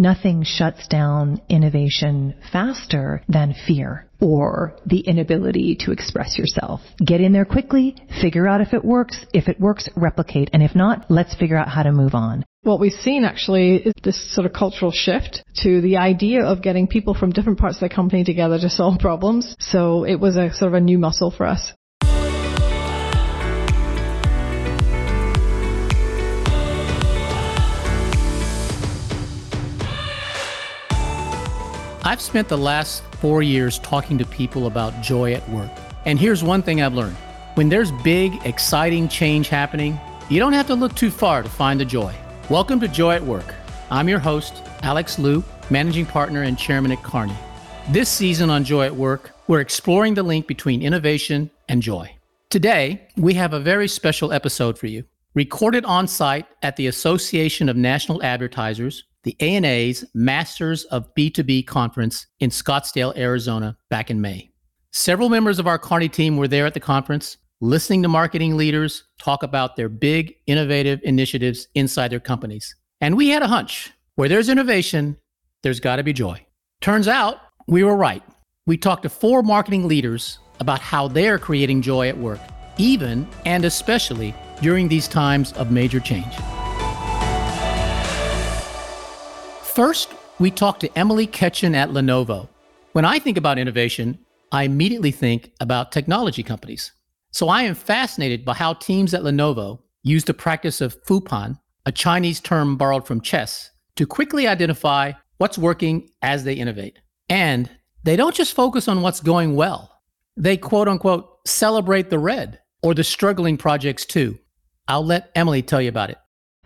Nothing shuts down innovation faster than fear or the inability to express yourself. Get in there quickly, figure out if it works. If it works, replicate. And if not, let's figure out how to move on. What we've seen actually is this sort of cultural shift to the idea of getting people from different parts of the company together to solve problems. So it was a sort of a new muscle for us. I've spent the last four years talking to people about joy at work. And here's one thing I've learned when there's big, exciting change happening, you don't have to look too far to find the joy. Welcome to Joy at Work. I'm your host, Alex Liu, managing partner and chairman at Kearney. This season on Joy at Work, we're exploring the link between innovation and joy. Today, we have a very special episode for you, recorded on site at the Association of National Advertisers the ANA's Masters of B2B conference in Scottsdale, Arizona, back in May. Several members of our Kearney team were there at the conference, listening to marketing leaders talk about their big, innovative initiatives inside their companies. And we had a hunch where there's innovation, there's got to be joy. Turns out we were right. We talked to four marketing leaders about how they're creating joy at work, even and especially during these times of major change. First, we talked to Emily Ketchen at Lenovo. When I think about innovation, I immediately think about technology companies. So I am fascinated by how teams at Lenovo use the practice of Fupan, a Chinese term borrowed from chess, to quickly identify what's working as they innovate. And they don't just focus on what's going well. They quote unquote celebrate the red or the struggling projects too. I'll let Emily tell you about it.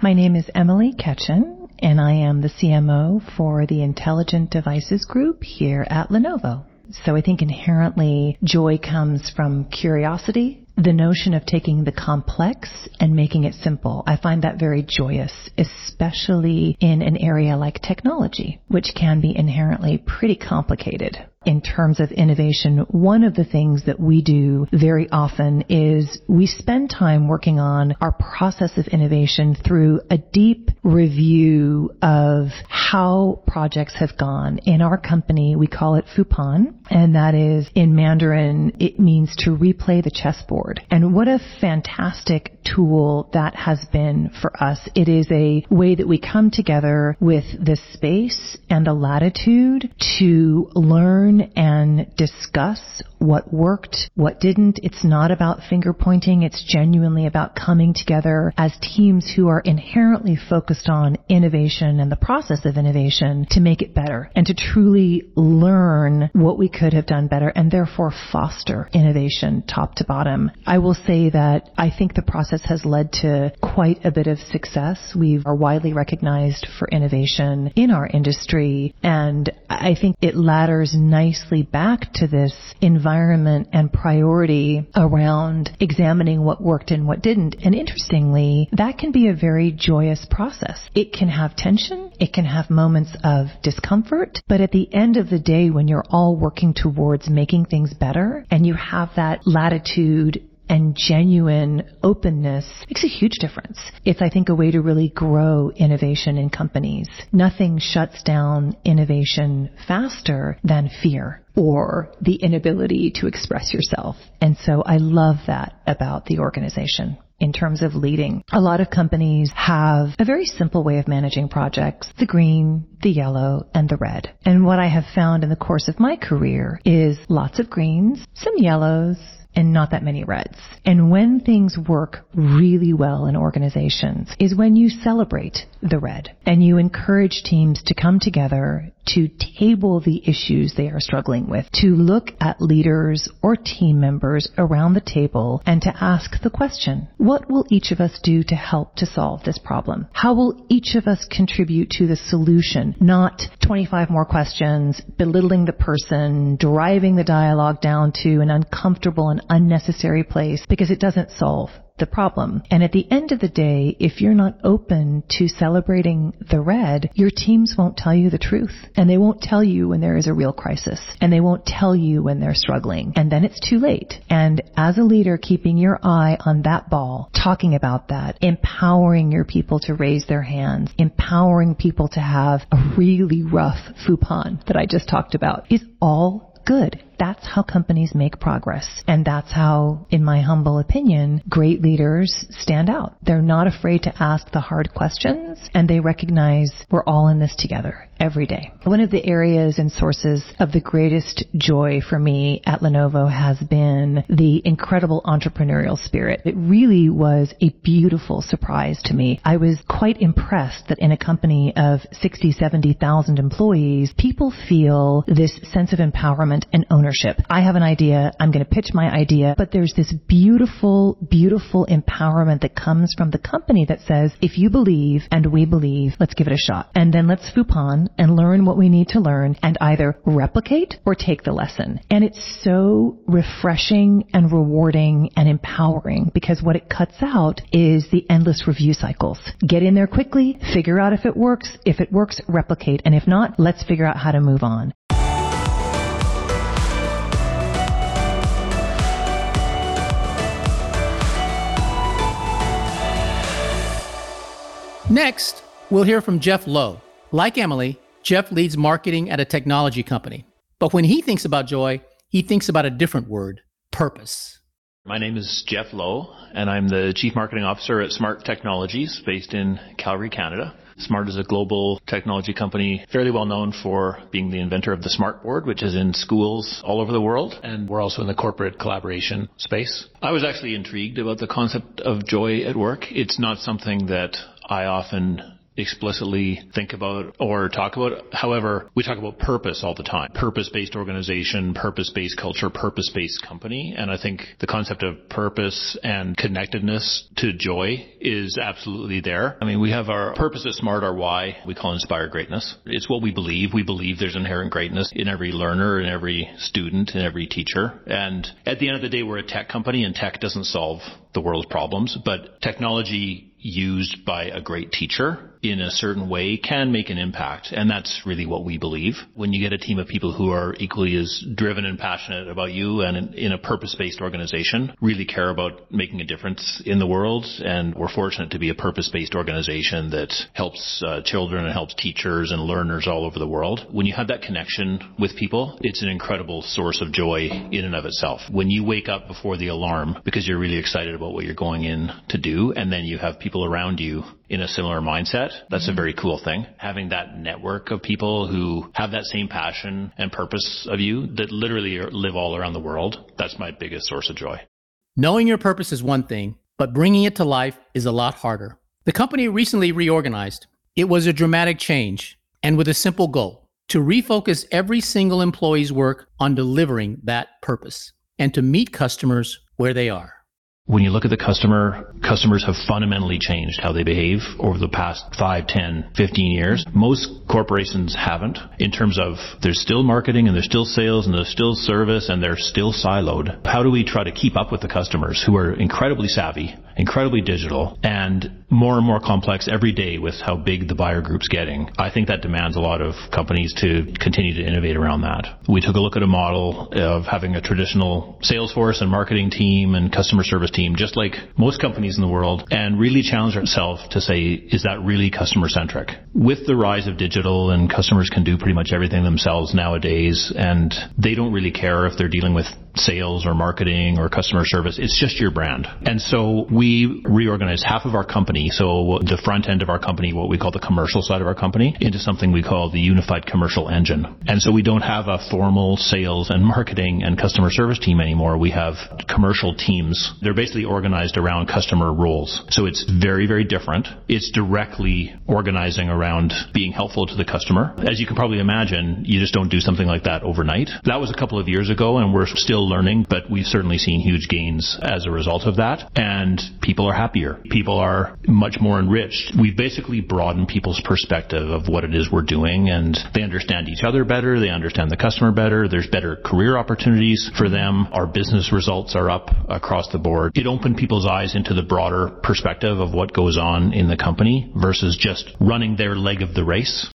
My name is Emily Ketchen and I am the CMO for the Intelligent Devices Group here at Lenovo. So I think inherently joy comes from curiosity, the notion of taking the complex and making it simple. I find that very joyous, especially in an area like technology, which can be inherently pretty complicated in terms of innovation, one of the things that we do very often is we spend time working on our process of innovation through a deep review of how projects have gone. In our company, we call it Fupan, and that is in Mandarin, it means to replay the chessboard. And what a fantastic tool that has been for us. It is a way that we come together with the space and the latitude to learn and discuss what worked, what didn't. It's not about finger pointing. It's genuinely about coming together as teams who are inherently focused on innovation and the process of innovation to make it better and to truly learn what we could have done better and therefore foster innovation top to bottom. I will say that I think the process has led to quite a bit of success. We are widely recognized for innovation in our industry and I think it ladders nicely back to this environment environment and priority around examining what worked and what didn't. And interestingly, that can be a very joyous process. It can have tension. It can have moments of discomfort. But at the end of the day, when you're all working towards making things better and you have that latitude and genuine openness makes a huge difference. It's, I think, a way to really grow innovation in companies. Nothing shuts down innovation faster than fear or the inability to express yourself. And so I love that about the organization in terms of leading. A lot of companies have a very simple way of managing projects, the green, the yellow, and the red. And what I have found in the course of my career is lots of greens, some yellows, and not that many reds. And when things work really well in organizations is when you celebrate the red and you encourage teams to come together to table the issues they are struggling with, to look at leaders or team members around the table and to ask the question, what will each of us do to help to solve this problem? How will each of us contribute to the solution? Not 25 more questions, belittling the person, driving the dialogue down to an uncomfortable and unnecessary place because it doesn't solve the problem. And at the end of the day, if you're not open to celebrating the red, your teams won't tell you the truth. And they won't tell you when there is a real crisis. And they won't tell you when they're struggling. And then it's too late. And as a leader, keeping your eye on that ball, talking about that, empowering your people to raise their hands, empowering people to have a really rough Fupan that I just talked about is all good. That's how companies make progress. And that's how, in my humble opinion, great leaders stand out. They're not afraid to ask the hard questions and they recognize we're all in this together every day. One of the areas and sources of the greatest joy for me at Lenovo has been the incredible entrepreneurial spirit. It really was a beautiful surprise to me. I was quite impressed that in a company of 60, 70,000 employees, people feel this sense of empowerment and ownership ownership. I have an idea. I'm going to pitch my idea, but there's this beautiful, beautiful empowerment that comes from the company that says, if you believe and we believe, let's give it a shot. And then let's Fupan and learn what we need to learn and either replicate or take the lesson. And it's so refreshing and rewarding and empowering because what it cuts out is the endless review cycles. Get in there quickly, figure out if it works. If it works, replicate. And if not, let's figure out how to move on. Next, we'll hear from Jeff Lowe. Like Emily, Jeff leads marketing at a technology company. But when he thinks about joy, he thinks about a different word purpose. My name is Jeff Lowe, and I'm the Chief Marketing Officer at Smart Technologies based in Calgary, Canada. Smart is a global technology company fairly well known for being the inventor of the Smart Board, which is in schools all over the world. And we're also in the corporate collaboration space. I was actually intrigued about the concept of joy at work. It's not something that I often explicitly think about or talk about. However, we talk about purpose all the time. Purpose-based organization, purpose-based culture, purpose-based company. And I think the concept of purpose and connectedness to joy is absolutely there. I mean, we have our purpose at Smart, our why, we call inspire greatness. It's what we believe. We believe there's inherent greatness in every learner, in every student, in every teacher. And at the end of the day, we're a tech company and tech doesn't solve the world's problems, but technology used by a great teacher in a certain way can make an impact. And that's really what we believe. When you get a team of people who are equally as driven and passionate about you and in a purpose-based organization, really care about making a difference in the world. And we're fortunate to be a purpose-based organization that helps uh, children and helps teachers and learners all over the world. When you have that connection with people, it's an incredible source of joy in and of itself. When you wake up before the alarm because you're really excited about what you're going in to do, and then you have people around you in a similar mindset, that's a mm-hmm. very cool thing. Having that network of people who have that same passion and purpose of you that literally live all around the world, that's my biggest source of joy. Knowing your purpose is one thing, but bringing it to life is a lot harder. The company recently reorganized. It was a dramatic change and with a simple goal to refocus every single employee's work on delivering that purpose and to meet customers where they are when you look at the customer, customers have fundamentally changed how they behave over the past 5, 10, 15 years. Most corporations haven't in terms of there's still marketing and there's still sales and there's still service and they're still siloed. How do we try to keep up with the customers who are incredibly savvy, incredibly digital and more and more complex every day with how big the buyer group's getting? I think that demands a lot of companies to continue to innovate around that. We took a look at a model of having a traditional sales force and marketing team and customer service team team, just like most companies in the world, and really challenge ourselves to say, is that really customer centric? With the rise of digital and customers can do pretty much everything themselves nowadays, and they don't really care if they're dealing with sales or marketing or customer service. It's just your brand. And so we reorganized half of our company, so the front end of our company, what we call the commercial side of our company, into something we call the unified commercial engine. And so we don't have a formal sales and marketing and customer service team anymore. We have commercial teams. They're basically organized around customer roles. So it's very, very different. It's directly organizing around being helpful to the customer. As you can probably imagine, you just don't do something like that overnight. That was a couple of years ago and we're still still learning, but we've certainly seen huge gains as a result of that. And people are happier. People are much more enriched. We've basically broadened people's perspective of what it is we're doing and they understand each other better. They understand the customer better. There's better career opportunities for them. Our business results are up across the board. It opened people's eyes into the broader perspective of what goes on in the company versus just running their leg of the race.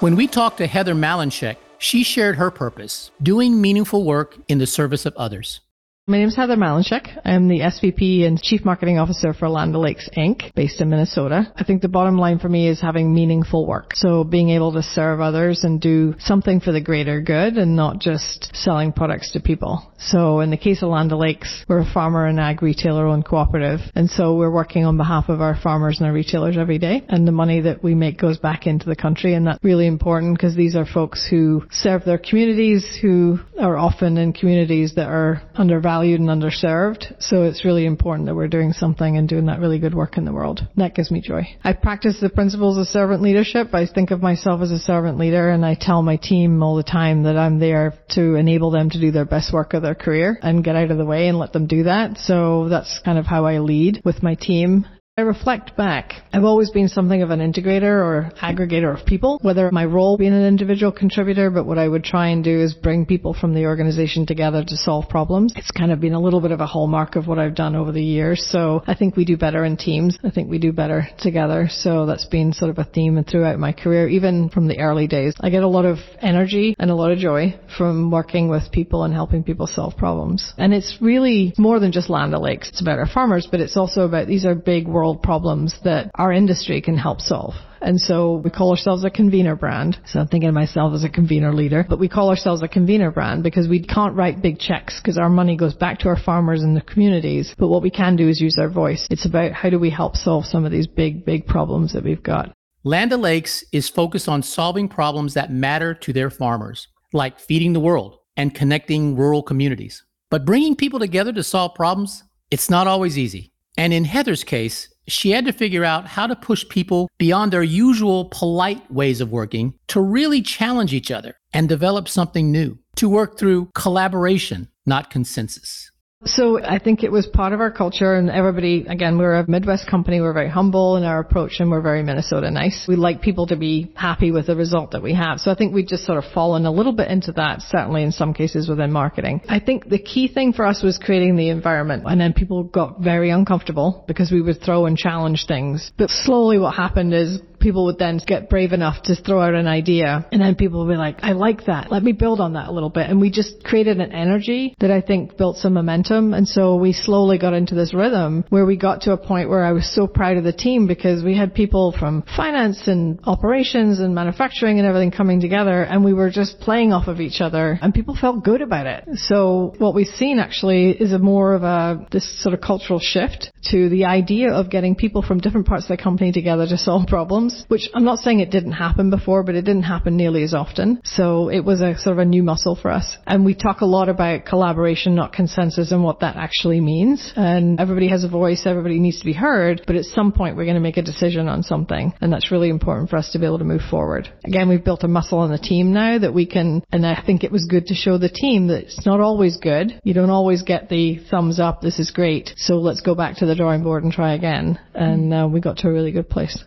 When we talked to Heather Malenshek, she shared her purpose, doing meaningful work in the service of others. My name is Heather Malenshek. I'm the SVP and Chief Marketing Officer for Land O'Lakes Inc., based in Minnesota. I think the bottom line for me is having meaningful work. So being able to serve others and do something for the greater good and not just selling products to people. So in the case of Land O'Lakes, we're a farmer and ag retailer owned cooperative. And so we're working on behalf of our farmers and our retailers every day. And the money that we make goes back into the country. And that's really important because these are folks who serve their communities, who are often in communities that are undervalued undervalued and underserved. So it's really important that we're doing something and doing that really good work in the world. That gives me joy. I practice the principles of servant leadership. I think of myself as a servant leader and I tell my team all the time that I'm there to enable them to do their best work of their career and get out of the way and let them do that. So that's kind of how I lead with my team I reflect back. I've always been something of an integrator or aggregator of people, whether my role being an individual contributor, but what I would try and do is bring people from the organization together to solve problems. It's kind of been a little bit of a hallmark of what I've done over the years. So I think we do better in teams. I think we do better together. So that's been sort of a theme throughout my career, even from the early days. I get a lot of energy and a lot of joy from working with people and helping people solve problems. And it's really more than just Land O'Lakes. It's about our farmers, but it's also about these are big world problems that our industry can help solve. And so we call ourselves a convener brand. So I'm thinking of myself as a convener leader, but we call ourselves a convener brand because we can't write big checks because our money goes back to our farmers and the communities. But what we can do is use our voice. It's about how do we help solve some of these big, big problems that we've got. Land O'Lakes is focused on solving problems that matter to their farmers, like feeding the world and connecting rural communities. But bringing people together to solve problems, it's not always easy. And in Heather's case, she had to figure out how to push people beyond their usual polite ways of working to really challenge each other and develop something new, to work through collaboration, not consensus. So I think it was part of our culture and everybody, again, we're a Midwest company. We're very humble in our approach and we're very Minnesota nice. We like people to be happy with the result that we have. So I think we've just sort of fallen a little bit into that, certainly in some cases within marketing. I think the key thing for us was creating the environment and then people got very uncomfortable because we would throw and challenge things. But slowly what happened is people would then get brave enough to throw out an idea and then people would be like, I like that. Let me build on that a little bit. And we just created an energy that I think built some momentum. And so we slowly got into this rhythm where we got to a point where I was so proud of the team because we had people from finance and operations and manufacturing and everything coming together and we were just playing off of each other and people felt good about it. So what we've seen actually is a more of a, this sort of cultural shift to the idea of getting people from different parts of the company together to solve problems, which I'm not saying it didn't happen before, but it didn't happen nearly as often. So it was a sort of a new muscle for us. And we talk a lot about collaboration, not consensus, and what that actually means. And everybody has a voice, everybody needs to be heard, but at some point we're going to make a decision on something. And that's really important for us to be able to move forward. Again, we've built a muscle on the team now that we can, and I think it was good to show the team that it's not always good. You don't always get the thumbs up, this is great. So let's go back to the drawing board and try again. And uh, we got to a really good place.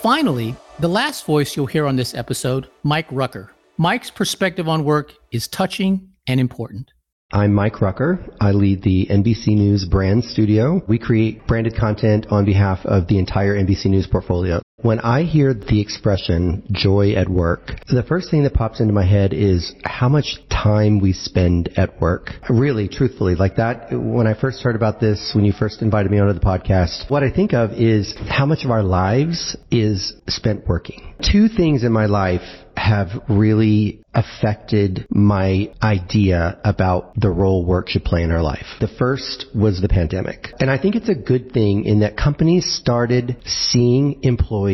Finally, the last voice you'll hear on this episode, Mike Rucker. Mike's perspective on work is touching and important. I'm Mike Rucker. I lead the NBC News brand studio. We create branded content on behalf of the entire NBC News portfolio. When I hear the expression joy at work, the first thing that pops into my head is how much time we spend at work. Really, truthfully, like that, when I first heard about this, when you first invited me onto the podcast, what I think of is how much of our lives is spent working. Two things in my life have really affected my idea about the role work should play in our life. The first was the pandemic. And I think it's a good thing in that companies started seeing employees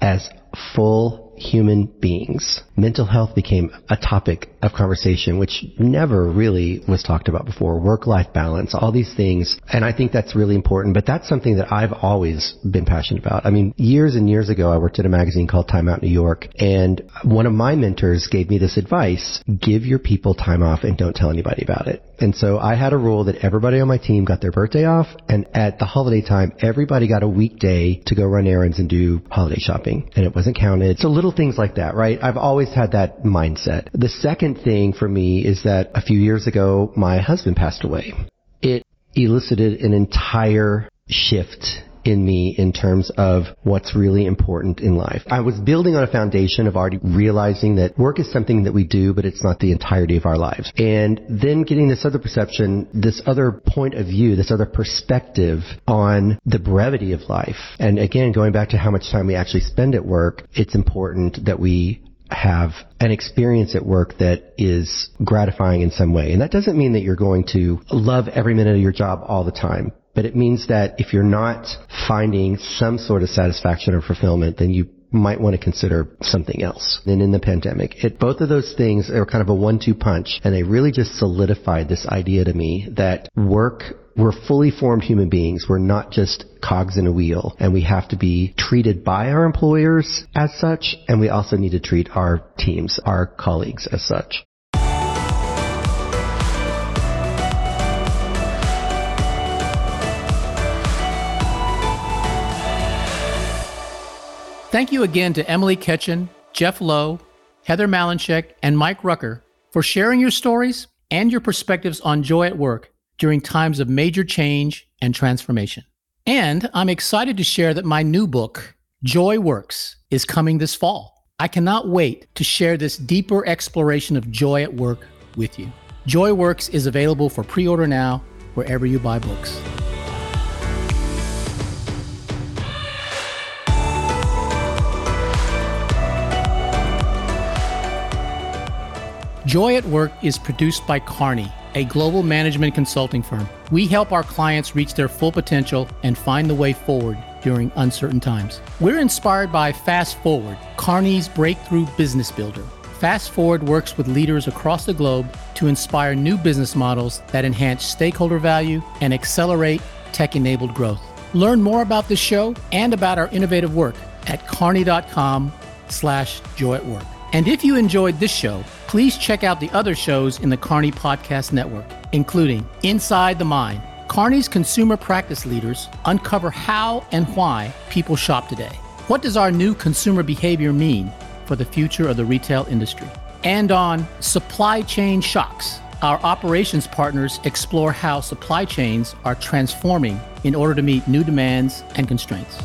as full human beings. Mental health became a topic of conversation, which never really was talked about before. Work-life balance, all these things. And I think that's really important, but that's something that I've always been passionate about. I mean, years and years ago, I worked at a magazine called Time Out New York, and one of my mentors gave me this advice, give your people time off and don't tell anybody about it. And so I had a rule that everybody on my team got their birthday off, and at the holiday time, everybody got a weekday to go run errands and do holiday shopping, and it wasn't counted. So little things like that, right? I've always had that mindset. The second thing for me is that a few years ago, my husband passed away. It elicited an entire shift in me in terms of what's really important in life. I was building on a foundation of already realizing that work is something that we do, but it's not the entirety of our lives. And then getting this other perception, this other point of view, this other perspective on the brevity of life. And again, going back to how much time we actually spend at work, it's important that we have an experience at work that is gratifying in some way. And that doesn't mean that you're going to love every minute of your job all the time. But it means that if you're not finding some sort of satisfaction or fulfillment, then you might want to consider something else. And in the pandemic, it, both of those things are kind of a one-two punch, and they really just solidified this idea to me that work we're fully formed human beings. We're not just cogs in a wheel and we have to be treated by our employers as such and we also need to treat our teams, our colleagues as such. Thank you again to Emily Ketchen, Jeff Lowe, Heather Malenshek, and Mike Rucker for sharing your stories and your perspectives on joy at work during times of major change and transformation. And I'm excited to share that my new book, Joy Works, is coming this fall. I cannot wait to share this deeper exploration of joy at work with you. Joy Works is available for pre order now wherever you buy books. Joy at Work is produced by Kearney, a global management consulting firm. We help our clients reach their full potential and find the way forward during uncertain times. We're inspired by Fast Forward, Kearney's breakthrough business builder. Fast Forward works with leaders across the globe to inspire new business models that enhance stakeholder value and accelerate tech enabled growth. Learn more about the show and about our innovative work at kearney.com slash joy at work. And if you enjoyed this show, please check out the other shows in the Kearney Podcast Network, including Inside the Mind. Kearney's consumer practice leaders uncover how and why people shop today. What does our new consumer behavior mean for the future of the retail industry? And on supply chain shocks, our operations partners explore how supply chains are transforming in order to meet new demands and constraints.